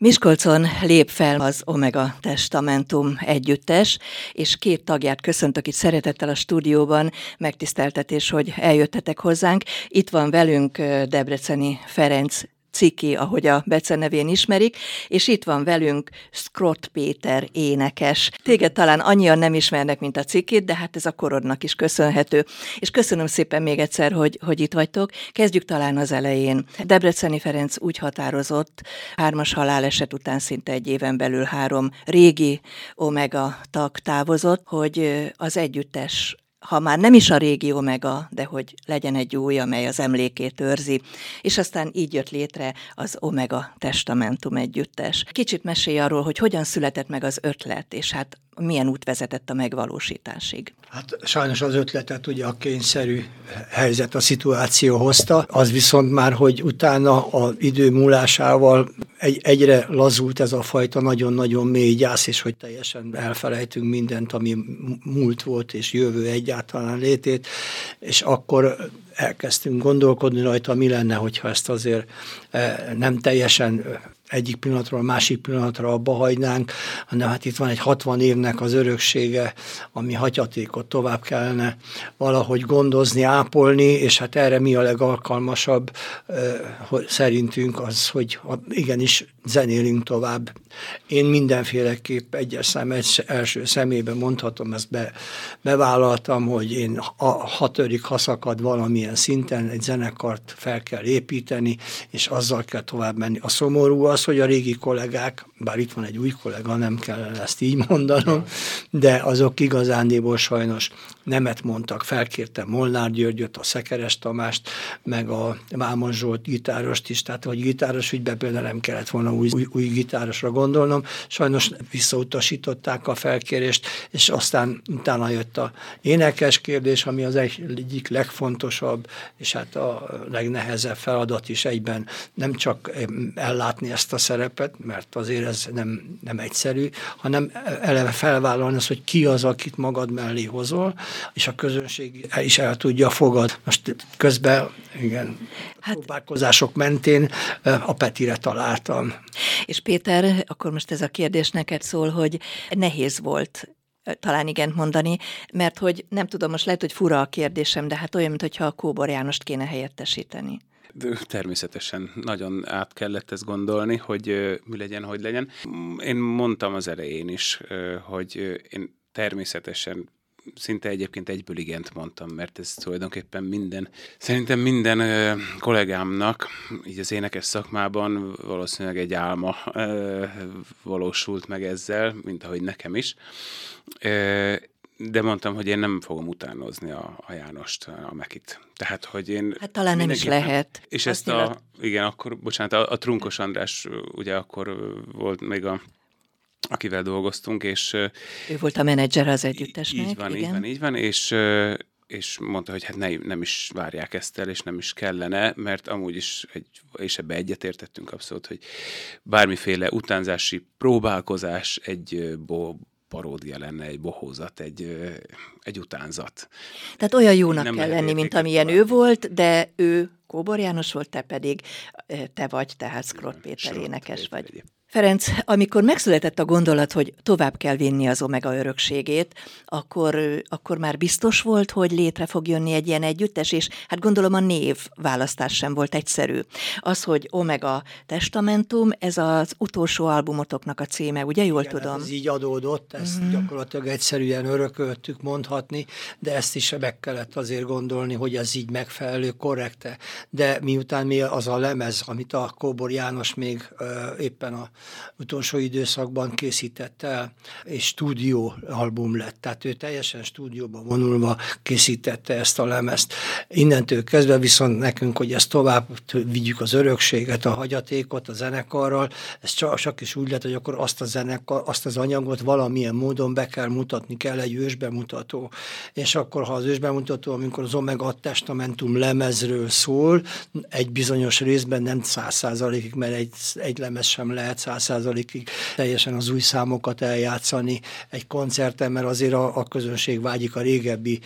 Miskolcon lép fel az Omega Testamentum együttes, és két tagját köszöntök itt szeretettel a stúdióban. Megtiszteltetés, hogy eljöttetek hozzánk. Itt van velünk Debreceni Ferenc Ciki, ahogy a Bece nevén ismerik, és itt van velünk Scrott Péter énekes. Téged talán annyian nem ismernek, mint a Cikit, de hát ez a korodnak is köszönhető. És köszönöm szépen még egyszer, hogy, hogy itt vagytok. Kezdjük talán az elején. Debreceni Ferenc úgy határozott, hármas haláleset után szinte egy éven belül három régi Omega tag távozott, hogy az együttes ha már nem is a régi Omega, de hogy legyen egy új, amely az emlékét őrzi. És aztán így jött létre az Omega Testamentum együttes. Kicsit mesélj arról, hogy hogyan született meg az ötlet, és hát milyen út vezetett a megvalósításig? Hát sajnos az ötletet ugye a kényszerű helyzet, a szituáció hozta, az viszont már, hogy utána az idő múlásával egy, egyre lazult ez a fajta nagyon-nagyon mély gyász, és hogy teljesen elfelejtünk mindent, ami múlt volt, és jövő egyáltalán létét, és akkor elkezdtünk gondolkodni rajta, mi lenne, hogyha ezt azért eh, nem teljesen egyik pillanatról a másik pillanatra abba hagynánk, hanem hát itt van egy 60 évnek az öröksége, ami hatyatékot tovább kellene valahogy gondozni, ápolni, és hát erre mi a legalkalmasabb szerintünk az, hogy igenis zenélünk tovább. Én mindenféleképp egyes szám egy első szemében mondhatom, ezt be, bevállaltam, hogy én a hatörik haszakad valamilyen szinten egy zenekart fel kell építeni, és azzal kell tovább menni. A szomorú az, hogy a régi kollégák, bár itt van egy új kollega, nem kell ezt így mondanom, de azok igazándiból sajnos nemet mondtak. Felkértem Molnár Györgyöt, a Szekeres Tamást, meg a Vámon Zsolt gitárost is, tehát hogy gitáros ügyben például nem kellett volna új, új, új gitárosra gondolnom. Sajnos visszautasították a felkérést, és aztán utána jött a énekes kérdés, ami az egyik legfontosabb, és hát a legnehezebb feladat is egyben nem csak ellátni ezt a szerepet, mert azért ez nem, nem egyszerű, hanem eleve felvállalni azt, hogy ki az, akit magad mellé hozol, és a közönség is el tudja fogad. Most közben, igen, hát, próbálkozások mentén a Petire találtam. És Péter, akkor most ez a kérdés neked szól, hogy nehéz volt talán igen mondani, mert hogy nem tudom, most lehet, hogy fura a kérdésem, de hát olyan, mintha a Kóbor Jánost kéne helyettesíteni. Természetesen nagyon át kellett ezt gondolni, hogy mi legyen, hogy legyen. Én mondtam az elején is, hogy én természetesen szinte egyébként egyből igent mondtam, mert ez tulajdonképpen minden, szerintem minden ö, kollégámnak, így az énekes szakmában valószínűleg egy álma ö, valósult meg ezzel, mint ahogy nekem is. Ö, de mondtam, hogy én nem fogom utánozni a, a Jánost, a Mekit. Tehát, hogy én... Hát talán nem is lehet. És ezt a, a... Igen, akkor, bocsánat, a, a Trunkos András ugye akkor volt még a akivel dolgoztunk, és... Ő volt a menedzser az együttesnek, Így van, igen. így van, így van, és és mondta, hogy hát ne, nem is várják ezt el, és nem is kellene, mert amúgy is, egy, és ebbe egyetértettünk abszolút, hogy bármiféle utánzási próbálkozás egy bo, paródia lenne, egy bohózat, egy, egy utánzat. Tehát olyan jónak nem kell lenni, mint amilyen ő volt, de ő Kóbor János volt, te pedig te vagy, tehát Skrot Péter énekes vagy. Egyéb. Ferenc, amikor megszületett a gondolat, hogy tovább kell vinni az Omega örökségét, akkor, akkor már biztos volt, hogy létre fog jönni egy ilyen együttes, és hát gondolom a név választás sem volt egyszerű. Az, hogy Omega Testamentum, ez az utolsó albumotoknak a címe, ugye jól Igen, tudom? Ez így adódott, ezt mm-hmm. gyakorlatilag egyszerűen örököltük mondhatni, de ezt is meg kellett azért gondolni, hogy ez így megfelelő, korrekte. De miután mi az a lemez, amit a Kóbor János még uh, éppen a utolsó időszakban készített el, és stúdió album lett, tehát ő teljesen stúdióba vonulva készítette ezt a lemezt. Innentől kezdve viszont nekünk, hogy ezt tovább vigyük az örökséget, a hagyatékot a zenekarral, ez csak, csak is úgy lett, hogy akkor azt a zenekar, azt az anyagot valamilyen módon be kell mutatni, kell egy ősbemutató. És akkor, ha az ősbemutató, amikor az Omega Testamentum lemezről szól, egy bizonyos részben nem száz százalékig, mert egy, egy lemez sem lehet százszázalékig teljesen az új számokat eljátszani egy koncerten, mert azért a, a közönség vágyik a régebbi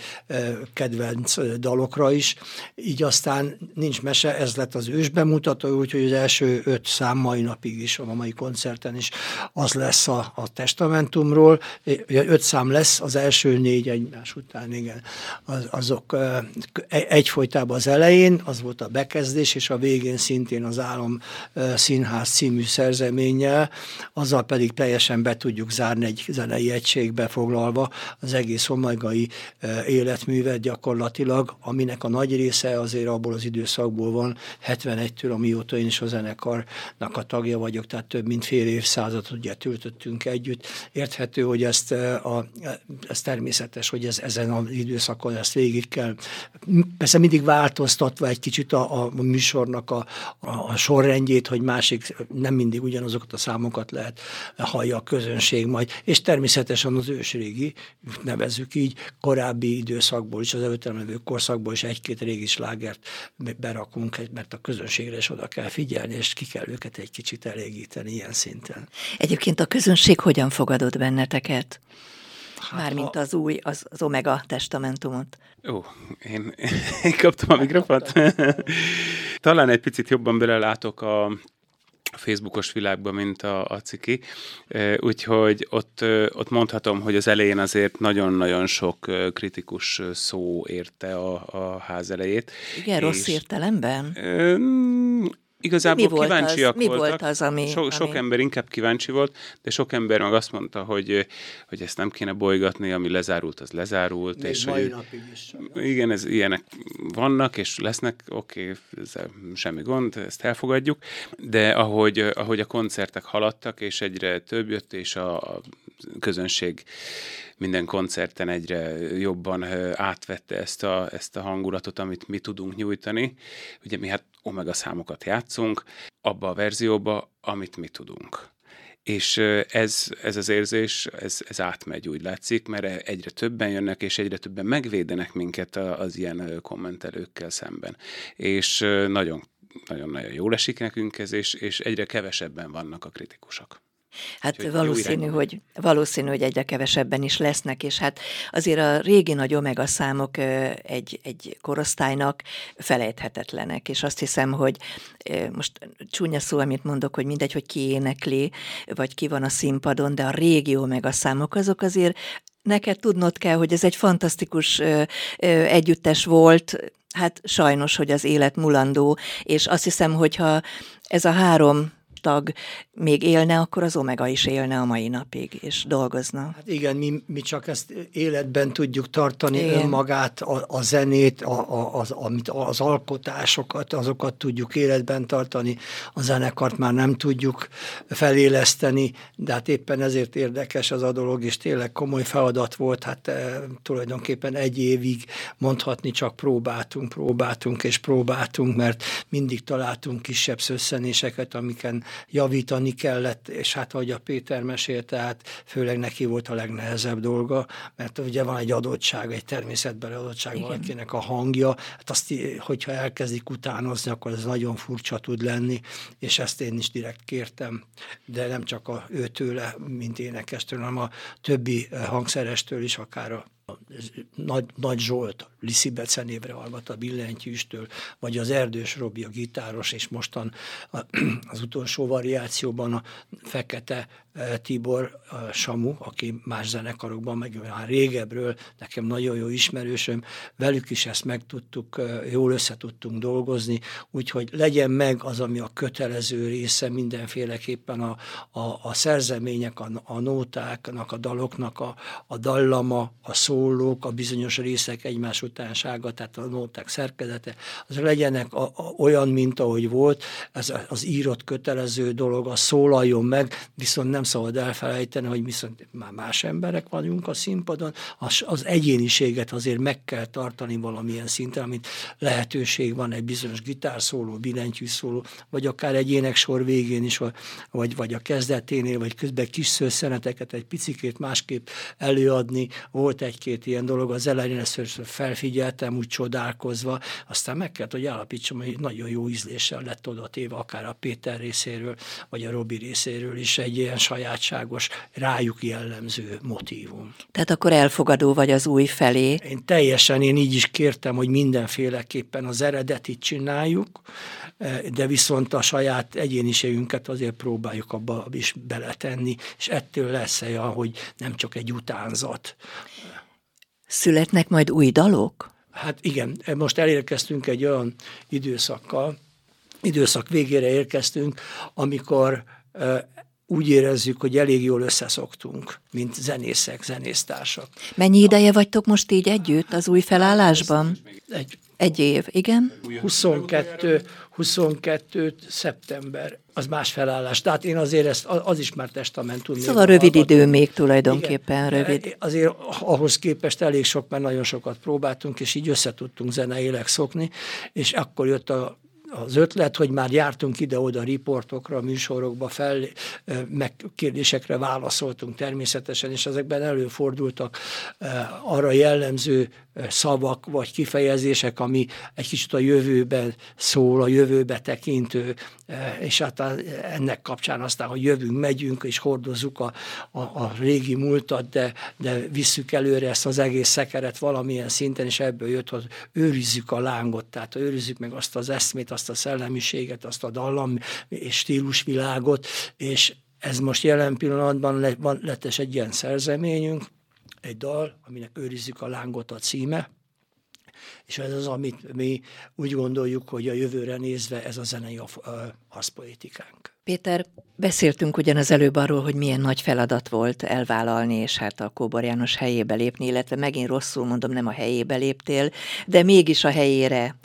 kedvenc dalokra is. Így aztán nincs mese, ez lett az ős bemutató, úgyhogy az első öt szám mai napig is, a mai koncerten is az lesz a, a testamentumról. Öt szám lesz, az első négy egymás után, igen. Az, azok egyfolytában az elején, az volt a bekezdés, és a végén szintén az Álom Színház című szerzeménnyel, azzal pedig teljesen be tudjuk zárni egy zenei egységbe foglalva az egész omegai életművet gyakorlatilag, aminek a nagy része azért abból az időszakból van, 71-től, amióta én is a zenekarnak a tagja vagyok, tehát több mint fél évszázat ugye töltöttünk együtt. Érthető, hogy ezt a, ez természetes, hogy ez, ezen az időszakon ezt végig kell. Persze mindig változtatva egy kicsit a, a műsornak a, a, a sorrendjét, hogy másik nem mindig ugyanazokat a számokat lehet hallja a közönség majd, és természetesen az ősrégi, nevezzük így, korábbi időszakból is, az előttem korszakból is egy-két régi slágert berakunk, mert a közönségre is oda kell figyelni, és ki kell őket egy kicsit elégíteni ilyen szinten. Egyébként a közönség hogyan fogadott benneteket? Hát Mármint az új, az, az Omega testamentumot. Ó, én, én kaptam a mikrofont. Talán egy picit jobban belelátok a, Facebookos világban, mint a, a ciki. Úgyhogy ott, ott mondhatom, hogy az elején azért nagyon-nagyon sok kritikus szó érte a, a ház elejét. Igen, és, rossz értelemben? Igazából mi kíváncsiak az, mi voltak. Volt az, ami, so, ami... Sok ember inkább kíváncsi volt, de sok ember meg azt mondta, hogy, hogy ezt nem kéne bolygatni, ami lezárult, az lezárult. Még és mai hogy, napig is. Igen, ez, ilyenek vannak, és lesznek, oké, okay, semmi gond, ezt elfogadjuk, de ahogy, ahogy a koncertek haladtak, és egyre több jött, és a, a közönség minden koncerten egyre jobban átvette ezt a, ezt a hangulatot, amit mi tudunk nyújtani. Ugye mi hát omega számokat játszunk, abba a verzióba, amit mi tudunk. És ez, ez az érzés, ez, ez átmegy, úgy látszik, mert egyre többen jönnek, és egyre többen megvédenek minket az ilyen kommentelőkkel szemben. És nagyon nagyon-nagyon jól esik nekünk ez, és, és egyre kevesebben vannak a kritikusok. Hát Úgyhogy valószínű, hogy, valószínű, hogy egyre kevesebben is lesznek, és hát azért a régi nagy omega számok egy, egy korosztálynak felejthetetlenek, és azt hiszem, hogy most csúnya szó, amit mondok, hogy mindegy, hogy ki énekli, vagy ki van a színpadon, de a régi omega számok azok azért neked tudnod kell, hogy ez egy fantasztikus ö, ö, együttes volt, hát sajnos, hogy az élet mulandó, és azt hiszem, hogyha ez a három tag még élne, akkor az Omega is élne a mai napig, és dolgozna. Hát igen, mi, mi csak ezt életben tudjuk tartani igen. önmagát, a, a zenét, a, a, az, amit, az alkotásokat, azokat tudjuk életben tartani, a zenekart már nem tudjuk feléleszteni, de hát éppen ezért érdekes az a dolog, és tényleg komoly feladat volt, hát e, tulajdonképpen egy évig mondhatni csak próbáltunk, próbáltunk és próbáltunk, mert mindig találtunk kisebb szösszenéseket, amiken javítani kellett, és hát ahogy a Péter mesélte, hát főleg neki volt a legnehezebb dolga, mert ugye van egy adottság, egy természetbeli adottság Igen. valakinek a hangja, hát azt, hogyha elkezdik utánozni, akkor ez nagyon furcsa tud lenni, és ezt én is direkt kértem, de nem csak a őtőle, mint énekestől, hanem a többi hangszerestől is, akár a nagy, Nagy Zsolt, Liszi becenévre hallgat a billentyűstől, vagy az Erdős Robi, a gitáros, és mostan az utolsó variációban a Fekete eh, Tibor a Samu, aki más zenekarokban, meg már régebről, nekem nagyon jó ismerősöm, velük is ezt meg tudtuk, eh, jól össze dolgozni, úgyhogy legyen meg az, ami a kötelező része mindenféleképpen a, a, a szerzemények, a, a nótáknak, a daloknak a, a dallama, a szó, szólók, a bizonyos részek egymás utánsága, tehát a nóták szerkezete, az legyenek a, a, olyan, mint ahogy volt, ez az írott kötelező dolog, az szólaljon meg, viszont nem szabad elfelejteni, hogy viszont már más emberek vagyunk a színpadon, az, az egyéniséget azért meg kell tartani valamilyen szinten, amit lehetőség van egy bizonyos gitárszóló, billentyűszóló, vagy akár egy éneksor végén is, vagy, vagy a kezdeténél, vagy közben kis szőszeneteket egy picikét másképp előadni. Volt egy-két ilyen dolog, az elején ezt felfigyelni, figyeltem, úgy csodálkozva, aztán meg kellett, hogy állapítsam, hogy nagyon jó ízléssel lett oda téve, akár a Péter részéről, vagy a Robi részéről is egy ilyen sajátságos, rájuk jellemző motívum. Tehát akkor elfogadó vagy az új felé. Én teljesen, én így is kértem, hogy mindenféleképpen az eredetit csináljuk, de viszont a saját egyéniségünket azért próbáljuk abba is beletenni, és ettől lesz olyan, hogy nem csak egy utánzat. Születnek majd új dalok? Hát igen, most elérkeztünk egy olyan időszakkal, időszak végére érkeztünk, amikor úgy érezzük, hogy elég jól összeszoktunk, mint zenészek, zenésztársak. Mennyi ideje vagytok most így együtt az új felállásban? Egy, egy év, igen? 22, 22 szeptember, az más felállás. Tehát én azért ezt, az is már testamentum. Szóval rövid idő még tulajdonképpen, Igen, rövid. Azért ahhoz képest elég sok, mert nagyon sokat próbáltunk, és így összetudtunk zeneileg szokni, és akkor jött a az ötlet, hogy már jártunk ide-oda riportokra, műsorokba fel, meg kérdésekre válaszoltunk természetesen, és ezekben előfordultak arra jellemző szavak vagy kifejezések, ami egy kicsit a jövőben szól, a jövőbe tekintő, és hát ennek kapcsán aztán, hogy jövünk, megyünk, és hordozzuk a, a, a régi múltat, de, de visszük előre ezt az egész szekeret valamilyen szinten, és ebből jött, hogy őrizzük a lángot, tehát őrizzük meg azt az eszmét, azt a szellemiséget, azt a dallam és stílusvilágot, és ez most jelen pillanatban lett, van, egy ilyen szerzeményünk, egy dal, aminek őrizzük a lángot a címe, és ez az, amit mi úgy gondoljuk, hogy a jövőre nézve ez a zenei arszpolitikánk. Péter, beszéltünk ugyan az előbb arról, hogy milyen nagy feladat volt elvállalni, és hát a Kóbor János helyébe lépni, illetve megint rosszul mondom, nem a helyébe léptél, de mégis a helyére.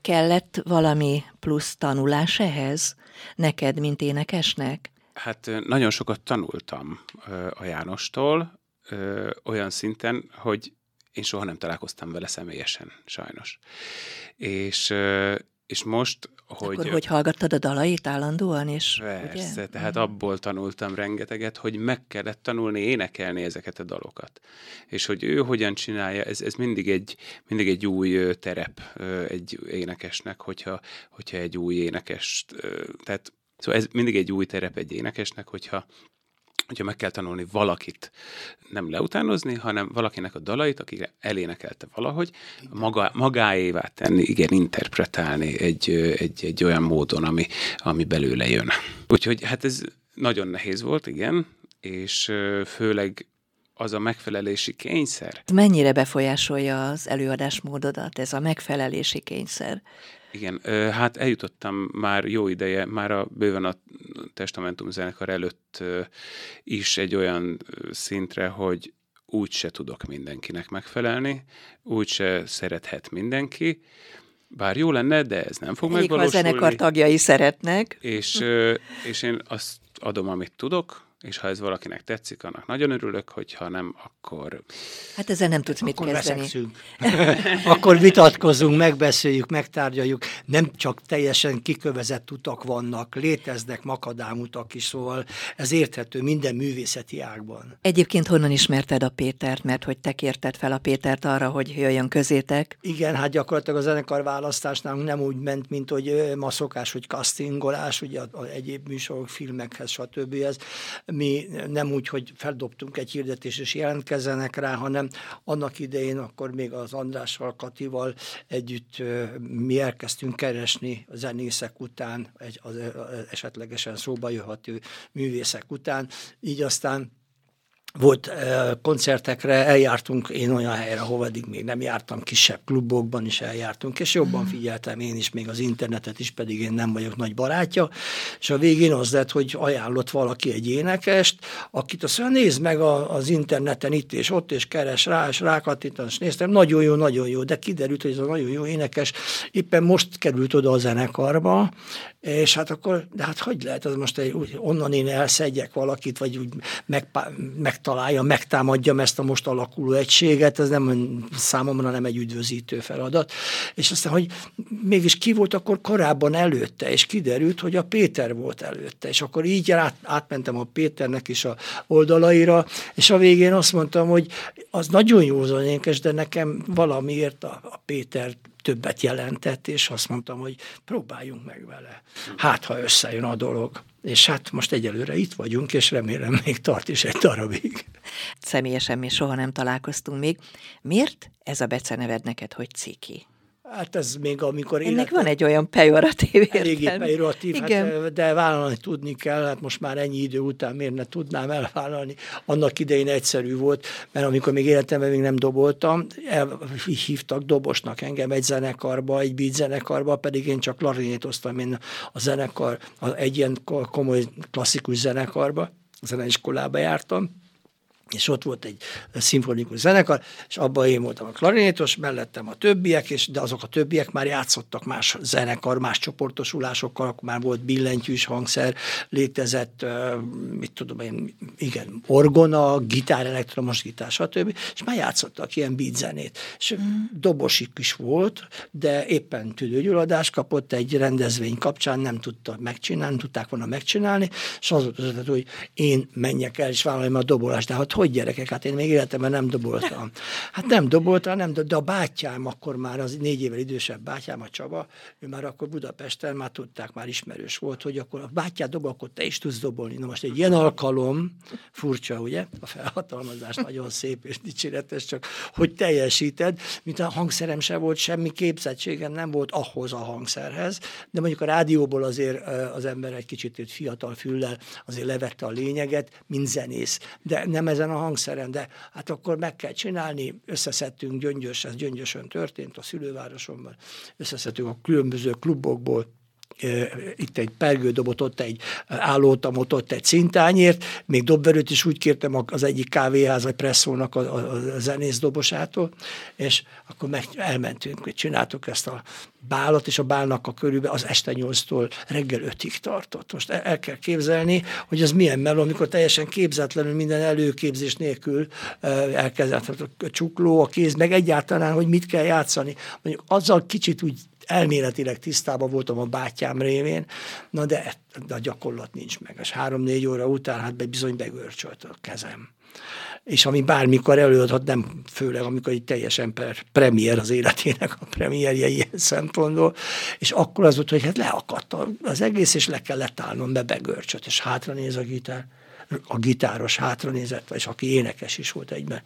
Kellett valami plusz tanulás ehhez neked, mint énekesnek? Hát nagyon sokat tanultam a Jánostól, olyan szinten, hogy én soha nem találkoztam vele személyesen, sajnos. És, és most, hogy... Akkor hogy hallgattad a dalait állandóan, és Persze, ugye? tehát mm. abból tanultam rengeteget, hogy meg kellett tanulni énekelni ezeket a dalokat. És hogy ő hogyan csinálja, ez, ez mindig, egy, mindig egy új terep egy énekesnek, hogyha, hogyha egy új énekest, tehát Szóval ez mindig egy új terep egy énekesnek, hogyha hogyha meg kell tanulni valakit nem leutánozni, hanem valakinek a dalait, aki elénekelte valahogy, maga, magáévá tenni, igen, interpretálni egy, egy, egy olyan módon, ami, ami belőle jön. Úgyhogy hát ez nagyon nehéz volt, igen, és főleg az a megfelelési kényszer. Mennyire befolyásolja az előadásmódodat ez a megfelelési kényszer? Igen, hát eljutottam már jó ideje, már a bőven a Testamentum zenekar előtt is egy olyan szintre, hogy úgy se tudok mindenkinek megfelelni, úgy se szerethet mindenki, bár jó lenne, de ez nem fog Elég megvalósulni. a zenekar tagjai szeretnek. És, és én azt adom, amit tudok, és ha ez valakinek tetszik, annak nagyon örülök, hogyha nem, akkor... Hát ezzel nem tudsz mit akkor kezdeni. akkor vitatkozunk, megbeszéljük, megtárgyaljuk. Nem csak teljesen kikövezett utak vannak, léteznek makadámutak is, szóval ez érthető minden művészeti ágban. Egyébként honnan ismerted a Pétert, mert hogy te kérted fel a Pétert arra, hogy jöjjön közétek? Igen, hát gyakorlatilag a zenekar választásnál nem úgy ment, mint hogy ma szokás, hogy castingolás, ugye a, a egyéb műsorok, filmekhez, stb. Ez mi nem úgy, hogy feldobtunk egy hirdetés és jelentkezzenek rá, hanem annak idején akkor még az Andrással, Katival együtt mi elkezdtünk keresni a zenészek után, egy, az, esetlegesen szóba jöhető művészek után, így aztán volt koncertekre, eljártunk én olyan helyre, ahova eddig még nem jártam, kisebb klubokban is eljártunk, és jobban hmm. figyeltem én is, még az internetet is, pedig én nem vagyok nagy barátja, és a végén az lett, hogy ajánlott valaki egy énekest, akit azt mondja, nézd meg az interneten itt és ott, és keres rá, és rákattintan, és néztem, nagyon jó, nagyon jó, de kiderült, hogy ez a nagyon jó énekes éppen most került oda a zenekarba, És hát akkor, de hát hogy lehet az most, egy, úgy, onnan én elszedjek valakit, vagy úgy meg, megtalálja, megtámadjam ezt a most alakuló egységet, ez nem számomra nem egy üdvözítő feladat. És aztán, hogy mégis ki volt akkor korábban előtte, és kiderült, hogy a Péter volt előtte. És akkor így át, átmentem a Péternek is a oldalaira, és a végén azt mondtam, hogy az nagyon jó zonénkes, de nekem valamiért a, a Péter többet jelentett, és azt mondtam, hogy próbáljunk meg vele. Hát, ha összejön a dolog. És hát most egyelőre itt vagyunk, és remélem még tart is egy darabig. Személyesen mi soha nem találkoztunk még. Miért ez a beceneved neked, hogy Ciki? Hát ez még amikor Ennek életben... van egy olyan pejoratív Eléggé pejoratív, hát, de vállalni tudni kell, hát most már ennyi idő után miért ne tudnám elvállalni. Annak idején egyszerű volt, mert amikor még életemben még nem doboltam, hívtak dobosnak engem egy zenekarba, egy beat zenekarba, pedig én csak klarinétoztam én a zenekar, egy ilyen komoly klasszikus zenekarba, zeneiskolába jártam, és ott volt egy szimfonikus zenekar, és abban én voltam a klarinétos, mellettem a többiek, és de azok a többiek már játszottak más zenekar, más csoportosulásokkal, akkor már volt billentyűs hangszer, létezett, mit tudom én, igen, orgona, gitár, elektromos gitár, stb. És már játszottak ilyen beat zenét. És mm. dobosik is volt, de éppen tüdőgyulladást kapott egy rendezvény kapcsán, nem tudta megcsinálni, nem tudták volna megcsinálni, és az volt az ötlet, hogy én menjek el, és vállaljam a dobolást. De hát hogy gyerekek? Hát én még életemben nem doboltam. Hát nem doboltam, nem, de a bátyám akkor már, az négy évvel idősebb bátyám, a Csaba, ő már akkor Budapesten már tudták, már ismerős volt, hogy akkor a bátyát dobol, akkor te is tudsz dobolni. Na most egy ilyen alkalom, furcsa, ugye? A felhatalmazás nagyon szép és dicséretes, csak hogy teljesíted, mint a hangszerem se volt, semmi képzettségem nem volt ahhoz a hangszerhez, de mondjuk a rádióból azért az ember egy kicsit fiatal füllel azért levette a lényeget, mint zenész. De nem ezen ezen a hangszeren, de hát akkor meg kell csinálni, összeszedtünk Gyöngyös, ez Gyöngyösön történt, a szülővárosomban, összeszedtünk a különböző klubokból, itt egy pergődobot, ott egy állótamot, ott egy szintányért, még dobverőt is úgy kértem az egyik kávéház, vagy presszónak a, a, a zenész dobosától, és akkor meg elmentünk, hogy csináltuk ezt a bálat, és a bálnak a körülbe az este nyolctól reggel ötig tartott. Most el, el kell képzelni, hogy az milyen meló, amikor teljesen képzetlenül minden előképzés nélkül elkezdett a csukló, a kéz, meg egyáltalán, hogy mit kell játszani. Mondjuk azzal kicsit úgy elméletileg tisztában voltam a bátyám révén, na de, de a gyakorlat nincs meg. És három-négy óra után hát bizony begörcsölt a kezem. És ami bármikor előadhat, nem főleg, amikor egy teljes ember premier az életének a premierje ilyen szempontból, és akkor az volt, hogy hát leakadt az egész, és le kellett állnom be begörcsöt, és hátra néz a gitár, a gitáros hátra nézett, és aki énekes is volt egyben.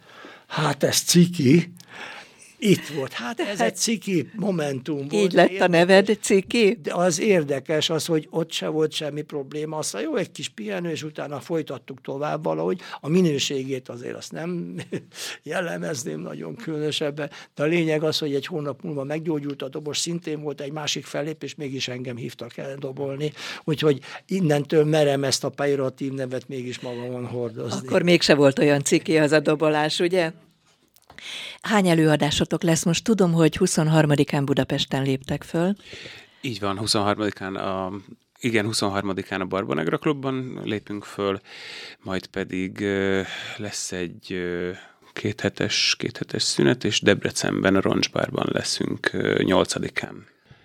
Hát ez ciki, itt volt. Hát ez egy ciki momentum volt. Így lett a neved ciki? De az érdekes az, hogy ott se volt semmi probléma. Aztán jó, egy kis pihenő, és utána folytattuk tovább valahogy. A minőségét azért azt nem jellemezném nagyon különösebben, de a lényeg az, hogy egy hónap múlva meggyógyult a dobos, szintén volt egy másik és mégis engem hívtak el dobolni. Úgyhogy innentől merem ezt a pejoratív nevet mégis magamon hordozni. Akkor mégse volt olyan ciki az a dobolás, ugye? Hány előadásotok lesz? Most tudom, hogy 23-án Budapesten léptek föl. Így van, 23-án a igen, 23-án a Barbonegra klubban lépünk föl, majd pedig lesz egy kéthetes, kéthetes szünet, és Debrecenben a Roncsbárban leszünk 8-án.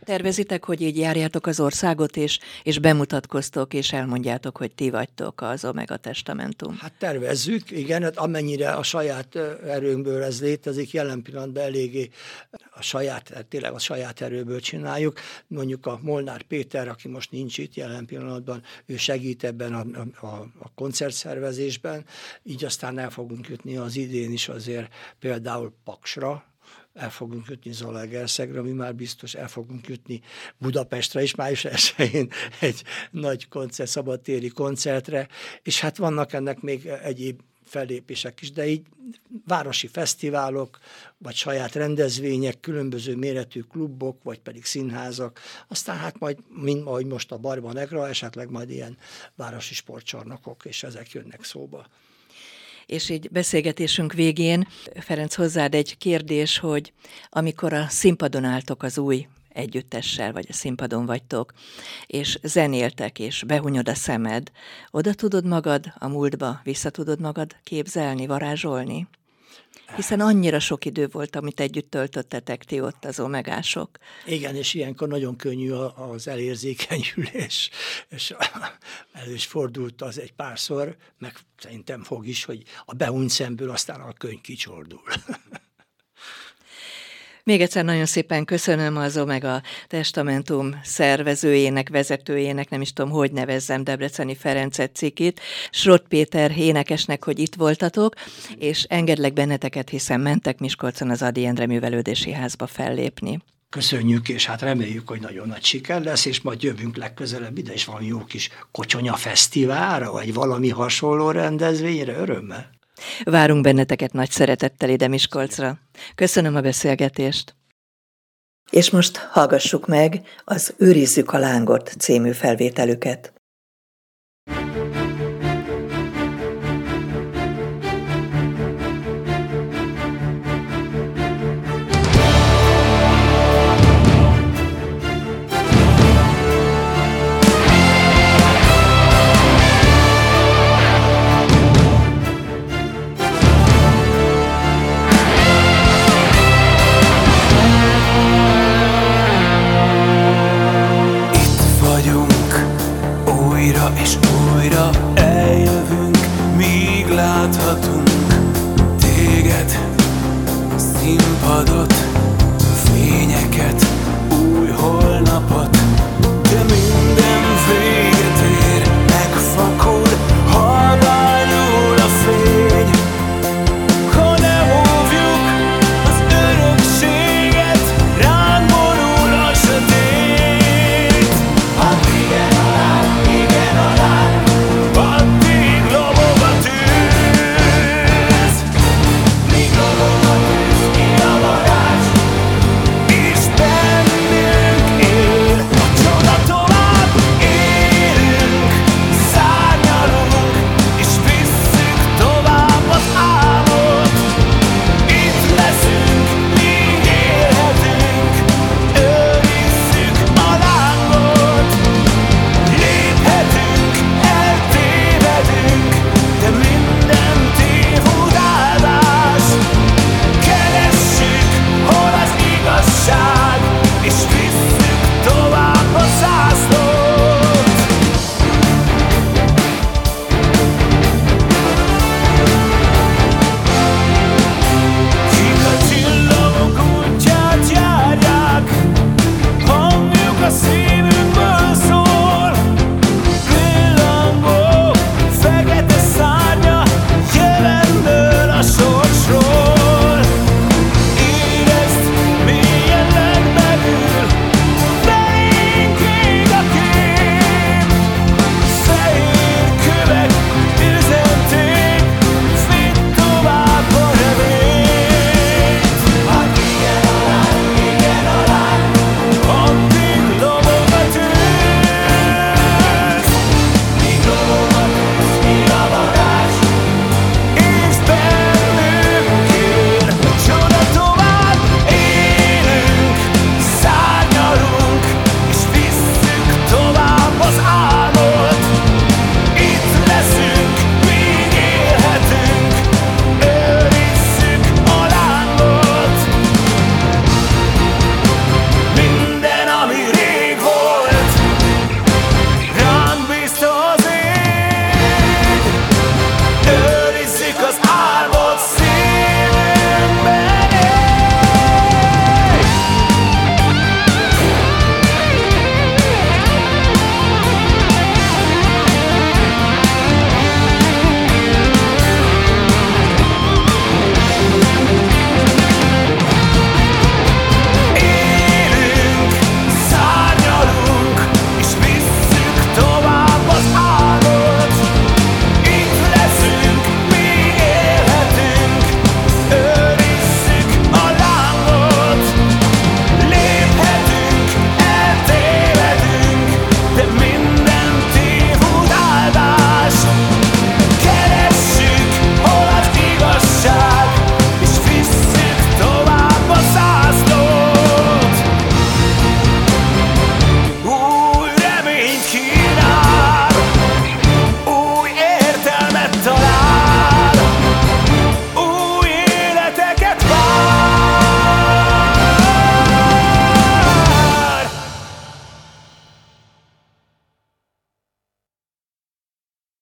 Tervezitek, hogy így járjátok az országot, és, és bemutatkoztok, és elmondjátok, hogy ti vagytok az Omega Testamentum? Hát tervezzük, igen, hát amennyire a saját erőnkből ez létezik, jelen pillanatban eléggé a saját, hát tényleg a saját erőből csináljuk. Mondjuk a Molnár Péter, aki most nincs itt jelen pillanatban, ő segít ebben a, a, a koncertszervezésben, így aztán el fogunk jutni az idén is azért például Paksra, el fogunk jutni Zalaegerszegre, mi már biztos el fogunk jutni Budapestre is, május 1 egy nagy koncert, szabadtéri koncertre, és hát vannak ennek még egyéb fellépések is, de így városi fesztiválok, vagy saját rendezvények, különböző méretű klubok, vagy pedig színházak, aztán hát majd, mint ahogy most a Barba Negra, esetleg majd ilyen városi sportcsarnokok, és ezek jönnek szóba és így beszélgetésünk végén, Ferenc, hozzád egy kérdés, hogy amikor a színpadon álltok az új együttessel, vagy a színpadon vagytok, és zenéltek, és behunyod a szemed, oda tudod magad a múltba, vissza tudod magad képzelni, varázsolni? Hiszen annyira sok idő volt, amit együtt töltöttetek ti ott az omegások. Igen, és ilyenkor nagyon könnyű az elérzékenyülés, és elő is fordult az egy párszor, meg szerintem fog is, hogy a behunyt szemből aztán a könyv kicsordul. Még egyszer nagyon szépen köszönöm az Omega Testamentum szervezőjének, vezetőjének, nem is tudom, hogy nevezzem Debreceni Ferencet cikit, Srot Péter énekesnek, hogy itt voltatok, és engedlek benneteket, hiszen mentek Miskolcon az Adi Endre Művelődési Házba fellépni. Köszönjük, és hát reméljük, hogy nagyon nagy siker lesz, és majd jövünk legközelebb ide, és valami jó kis kocsonya fesztiválra, vagy valami hasonló rendezvényre, örömmel. Várunk benneteket nagy szeretettel ide Miskolcra. Köszönöm a beszélgetést. És most hallgassuk meg az Őrizzük a lángot című felvételüket.